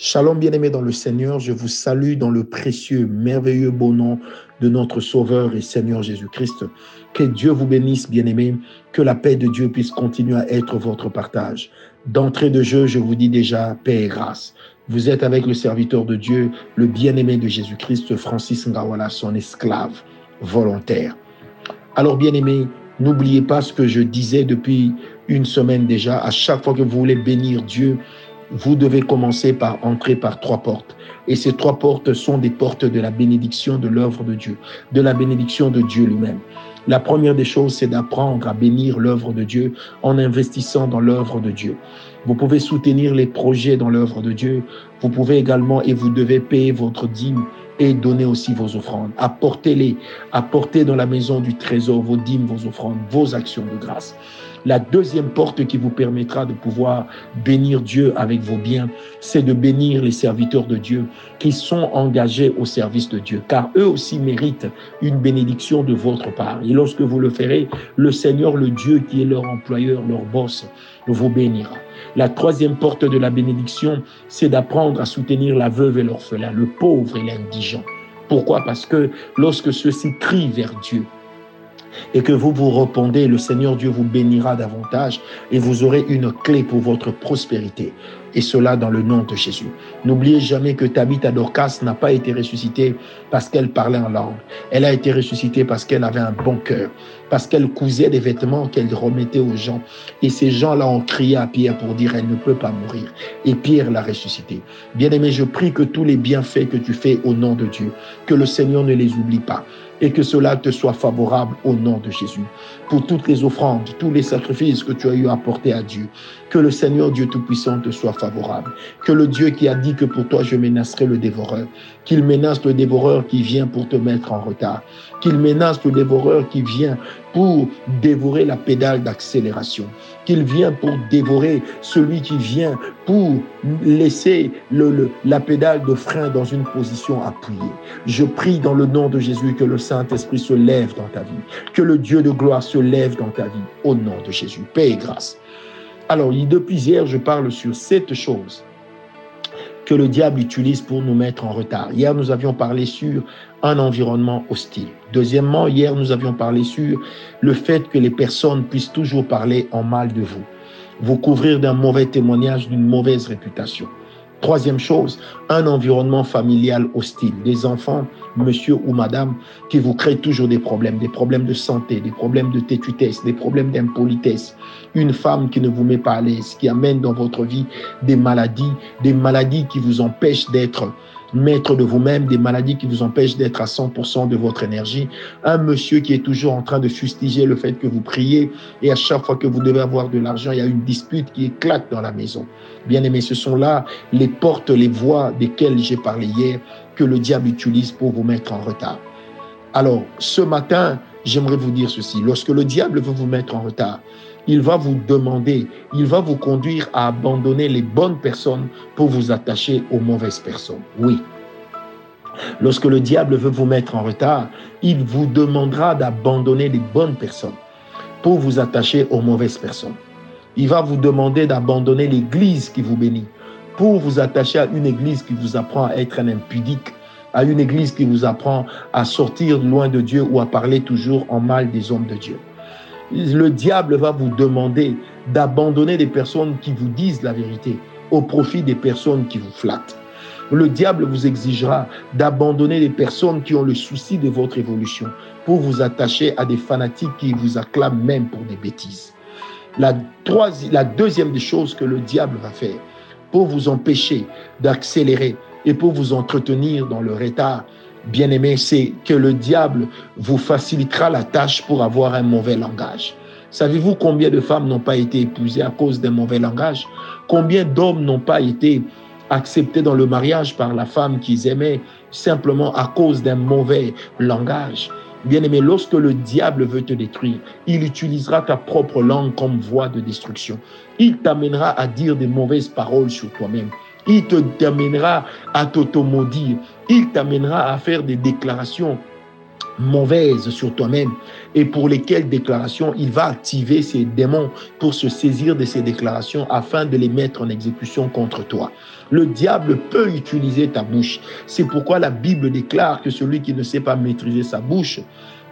Shalom bien-aimés dans le Seigneur, je vous salue dans le précieux, merveilleux beau nom de notre Sauveur et Seigneur Jésus-Christ. Que Dieu vous bénisse bien-aimés, que la paix de Dieu puisse continuer à être votre partage. D'entrée de jeu, je vous dis déjà paix et grâce. Vous êtes avec le serviteur de Dieu, le bien-aimé de Jésus-Christ, Francis Ngawala, son esclave volontaire. Alors bien-aimés, n'oubliez pas ce que je disais depuis une semaine déjà, à chaque fois que vous voulez bénir Dieu, vous devez commencer par entrer par trois portes. Et ces trois portes sont des portes de la bénédiction de l'œuvre de Dieu, de la bénédiction de Dieu lui-même. La première des choses, c'est d'apprendre à bénir l'œuvre de Dieu en investissant dans l'œuvre de Dieu. Vous pouvez soutenir les projets dans l'œuvre de Dieu. Vous pouvez également et vous devez payer votre dîme et donner aussi vos offrandes. Apportez-les, apportez dans la maison du trésor vos dîmes, vos offrandes, vos actions de grâce. La deuxième porte qui vous permettra de pouvoir bénir Dieu avec vos biens, c'est de bénir les serviteurs de Dieu qui sont engagés au service de Dieu, car eux aussi méritent une bénédiction de votre part. Et lorsque vous le ferez, le Seigneur, le Dieu qui est leur employeur, leur boss, vous bénira. La troisième porte de la bénédiction, c'est d'apprendre à soutenir la veuve et l'orphelin, le pauvre et l'indigent. Pourquoi? Parce que lorsque ceux-ci crient vers Dieu, et que vous vous répondez, le Seigneur Dieu vous bénira davantage et vous aurez une clé pour votre prospérité. Et cela dans le nom de Jésus. N'oubliez jamais que Tabitha Dorcas n'a pas été ressuscitée parce qu'elle parlait en langue. Elle a été ressuscitée parce qu'elle avait un bon cœur, parce qu'elle cousait des vêtements qu'elle remettait aux gens. Et ces gens-là ont crié à Pierre pour dire, elle ne peut pas mourir. Et Pierre l'a ressuscitée. Bien-aimé, je prie que tous les bienfaits que tu fais au nom de Dieu, que le Seigneur ne les oublie pas et que cela te soit favorable au nom de Jésus. Pour toutes les offrandes, tous les sacrifices que tu as eu à apporter à Dieu, que le Seigneur Dieu Tout-Puissant te soit favorable. Que le Dieu qui a dit que pour toi je menacerai le dévoreur, qu'il menace le dévoreur qui vient pour te mettre en retard, qu'il menace le dévoreur qui vient pour dévorer la pédale d'accélération, qu'il vient pour dévorer celui qui vient pour laisser la pédale de frein dans une position appuyée. Je prie dans le nom de Jésus que le Saint-Esprit se lève dans ta vie, que le Dieu de gloire se lève dans ta vie, au nom de Jésus. Paix et grâce. Alors, depuis hier, je parle sur cette chose que le diable utilise pour nous mettre en retard. Hier, nous avions parlé sur un environnement hostile. Deuxièmement, hier, nous avions parlé sur le fait que les personnes puissent toujours parler en mal de vous, vous couvrir d'un mauvais témoignage, d'une mauvaise réputation. Troisième chose, un environnement familial hostile. Des enfants, monsieur ou madame, qui vous créent toujours des problèmes, des problèmes de santé, des problèmes de tétutesse, des problèmes d'impolitesse. Une femme qui ne vous met pas à l'aise, qui amène dans votre vie des maladies, des maladies qui vous empêchent d'être maître de vous-même, des maladies qui vous empêchent d'être à 100% de votre énergie, un monsieur qui est toujours en train de fustiger le fait que vous priez et à chaque fois que vous devez avoir de l'argent, il y a une dispute qui éclate dans la maison. Bien aimé, ce sont là les portes, les voies desquelles j'ai parlé hier que le diable utilise pour vous mettre en retard. Alors, ce matin, j'aimerais vous dire ceci. Lorsque le diable veut vous mettre en retard, il va vous demander, il va vous conduire à abandonner les bonnes personnes pour vous attacher aux mauvaises personnes. Oui. Lorsque le diable veut vous mettre en retard, il vous demandera d'abandonner les bonnes personnes pour vous attacher aux mauvaises personnes. Il va vous demander d'abandonner l'église qui vous bénit pour vous attacher à une église qui vous apprend à être un impudique, à une église qui vous apprend à sortir loin de Dieu ou à parler toujours en mal des hommes de Dieu le diable va vous demander d'abandonner des personnes qui vous disent la vérité au profit des personnes qui vous flattent. Le diable vous exigera d'abandonner les personnes qui ont le souci de votre évolution pour vous attacher à des fanatiques qui vous acclament même pour des bêtises. La, la deuxième des choses que le diable va faire pour vous empêcher d'accélérer et pour vous entretenir dans le retard, bien-aimé, c'est que le diable vous facilitera la tâche pour avoir un mauvais langage. Savez-vous combien de femmes n'ont pas été épousées à cause d'un mauvais langage? Combien d'hommes n'ont pas été acceptés dans le mariage par la femme qu'ils aimaient simplement à cause d'un mauvais langage? Bien-aimé, lorsque le diable veut te détruire, il utilisera ta propre langue comme voie de destruction. Il t'amènera à dire des mauvaises paroles sur toi-même. Il te t'amènera à t'automaudire. Il t'amènera à faire des déclarations mauvaises sur toi-même et pour lesquelles déclarations il va activer ses démons pour se saisir de ces déclarations afin de les mettre en exécution contre toi. Le diable peut utiliser ta bouche. C'est pourquoi la Bible déclare que celui qui ne sait pas maîtriser sa bouche,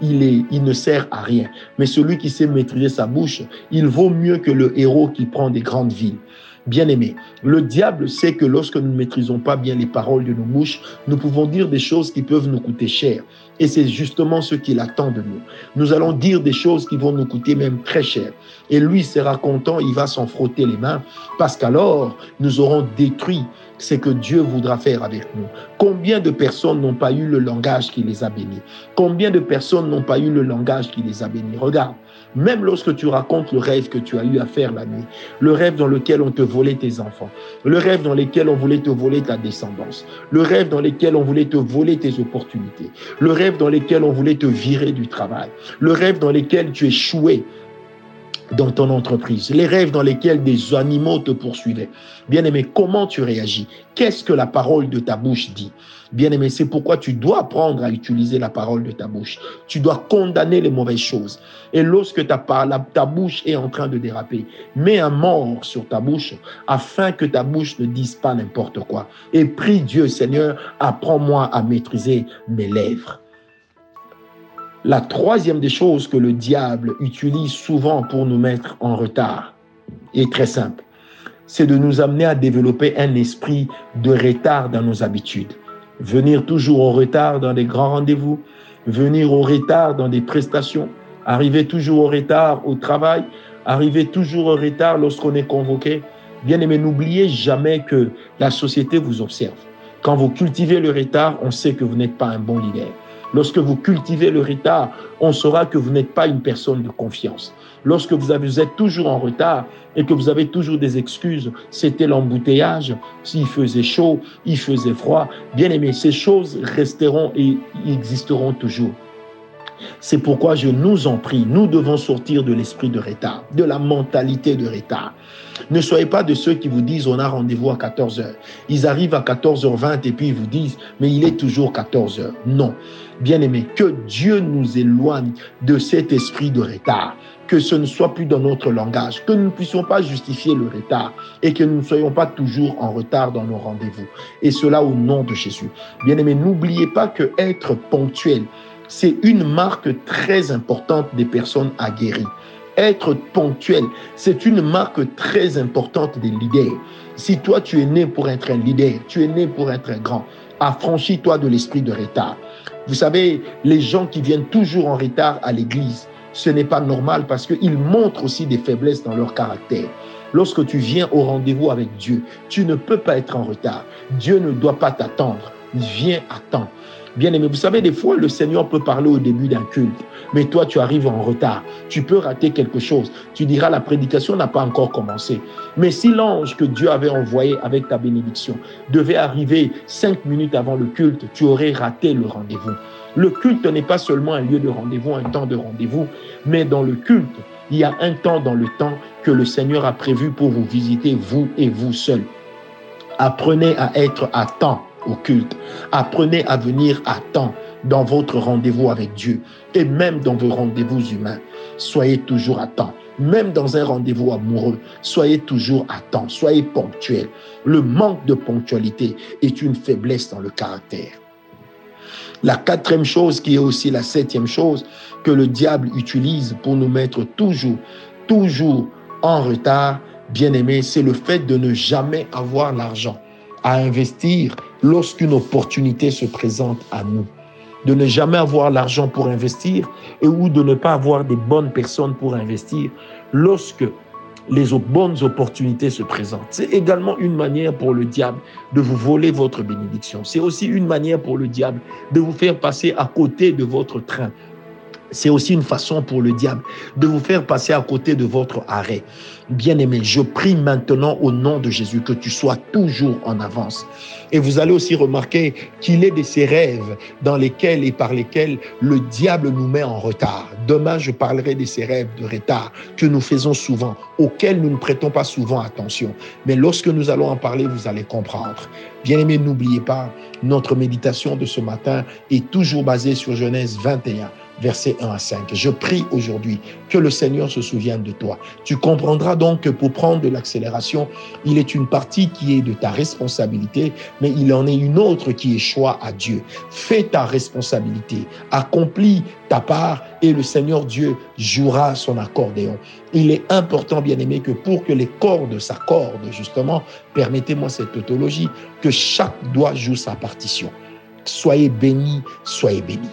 il ne sert à rien. Mais celui qui sait maîtriser sa bouche, il vaut mieux que le héros qui prend des grandes villes. Bien-aimé, le diable sait que lorsque nous ne maîtrisons pas bien les paroles de nos bouches, nous pouvons dire des choses qui peuvent nous coûter cher. Et c'est justement ce qu'il attend de nous. Nous allons dire des choses qui vont nous coûter même très cher. Et lui sera content, il va s'en frotter les mains, parce qu'alors nous aurons détruit ce que Dieu voudra faire avec nous. Combien de personnes n'ont pas eu le langage qui les a bénis? Combien de personnes n'ont pas eu le langage qui les a bénis? Regarde, même lorsque tu racontes le rêve que tu as eu à faire la nuit, le rêve dans lequel on te volait tes enfants, le rêve dans lequel on voulait te voler ta descendance, le rêve dans lequel on voulait te voler tes opportunités, le rêve dans lequel on voulait te virer du travail, le rêve dans lequel tu échouais dans ton entreprise, les rêves dans lesquels des animaux te poursuivaient. Bien-aimé, comment tu réagis? Qu'est-ce que la parole de ta bouche dit? Bien-aimé, c'est pourquoi tu dois apprendre à utiliser la parole de ta bouche. Tu dois condamner les mauvaises choses. Et lorsque ta, ta bouche est en train de déraper, mets un mort sur ta bouche afin que ta bouche ne dise pas n'importe quoi. Et prie Dieu, Seigneur, apprends-moi à maîtriser mes lèvres. La troisième des choses que le diable utilise souvent pour nous mettre en retard est très simple. C'est de nous amener à développer un esprit de retard dans nos habitudes. Venir toujours au retard dans des grands rendez-vous, venir au retard dans des prestations, arriver toujours au retard au travail, arriver toujours au retard lorsqu'on est convoqué. Bien aimé, n'oubliez jamais que la société vous observe. Quand vous cultivez le retard, on sait que vous n'êtes pas un bon leader. Lorsque vous cultivez le retard, on saura que vous n'êtes pas une personne de confiance. Lorsque vous, êtes toujours en retard et que vous avez toujours des excuses, c'était l'embouteillage, s'il faisait chaud, il faisait froid, bien aimé, ces choses resteront et existeront toujours. C'est pourquoi je nous en prie, nous devons sortir de l'esprit de retard, de la mentalité de retard. Ne soyez pas de ceux qui vous disent on a rendez-vous à 14h. Ils arrivent à 14h20 et puis ils vous disent mais il est toujours 14h. Non. Bien-aimés, que Dieu nous éloigne de cet esprit de retard que ce ne soit plus dans notre langage, que nous ne puissions pas justifier le retard et que nous ne soyons pas toujours en retard dans nos rendez-vous. Et cela au nom de Jésus. Bien-aimés, n'oubliez pas que être ponctuel, c'est une marque très importante des personnes aguerries. Être ponctuel, c'est une marque très importante des leaders. Si toi tu es né pour être un leader, tu es né pour être un grand, affranchis-toi de l'esprit de retard. Vous savez, les gens qui viennent toujours en retard à l'église, ce n'est pas normal parce qu'ils montrent aussi des faiblesses dans leur caractère. Lorsque tu viens au rendez-vous avec Dieu, tu ne peux pas être en retard. Dieu ne doit pas t'attendre. Viens à temps. Bien aimé, vous savez, des fois, le Seigneur peut parler au début d'un culte, mais toi, tu arrives en retard. Tu peux rater quelque chose. Tu diras, la prédication n'a pas encore commencé. Mais si l'ange que Dieu avait envoyé avec ta bénédiction devait arriver cinq minutes avant le culte, tu aurais raté le rendez-vous. Le culte n'est pas seulement un lieu de rendez-vous, un temps de rendez-vous, mais dans le culte, il y a un temps dans le temps que le Seigneur a prévu pour vous visiter, vous et vous seuls. Apprenez à être à temps au culte. Apprenez à venir à temps dans votre rendez-vous avec Dieu et même dans vos rendez-vous humains. Soyez toujours à temps. Même dans un rendez-vous amoureux, soyez toujours à temps, soyez ponctuel. Le manque de ponctualité est une faiblesse dans le caractère. La quatrième chose, qui est aussi la septième chose que le diable utilise pour nous mettre toujours, toujours en retard, bien aimé, c'est le fait de ne jamais avoir l'argent à investir lorsqu'une opportunité se présente à nous. De ne jamais avoir l'argent pour investir et ou de ne pas avoir des bonnes personnes pour investir lorsque les bonnes opportunités se présentent. C'est également une manière pour le diable de vous voler votre bénédiction. C'est aussi une manière pour le diable de vous faire passer à côté de votre train c'est aussi une façon pour le diable de vous faire passer à côté de votre arrêt. Bien-aimé, je prie maintenant au nom de Jésus que tu sois toujours en avance. Et vous allez aussi remarquer qu'il est de ces rêves dans lesquels et par lesquels le diable nous met en retard. Demain, je parlerai de ces rêves de retard que nous faisons souvent, auxquels nous ne prêtons pas souvent attention. Mais lorsque nous allons en parler, vous allez comprendre. Bien-aimé, n'oubliez pas, notre méditation de ce matin est toujours basée sur Genèse 21 versets 1 à 5. Je prie aujourd'hui que le Seigneur se souvienne de toi. Tu comprendras donc que pour prendre de l'accélération, il est une partie qui est de ta responsabilité, mais il en est une autre qui est à Dieu. Fais ta responsabilité, accomplis ta part et le Seigneur Dieu jouera son accordéon. Il est important, bien aimé, que pour que les cordes s'accordent, justement, permettez-moi cette tautologie, que chaque doigt joue sa partition. Soyez bénis, soyez bénis.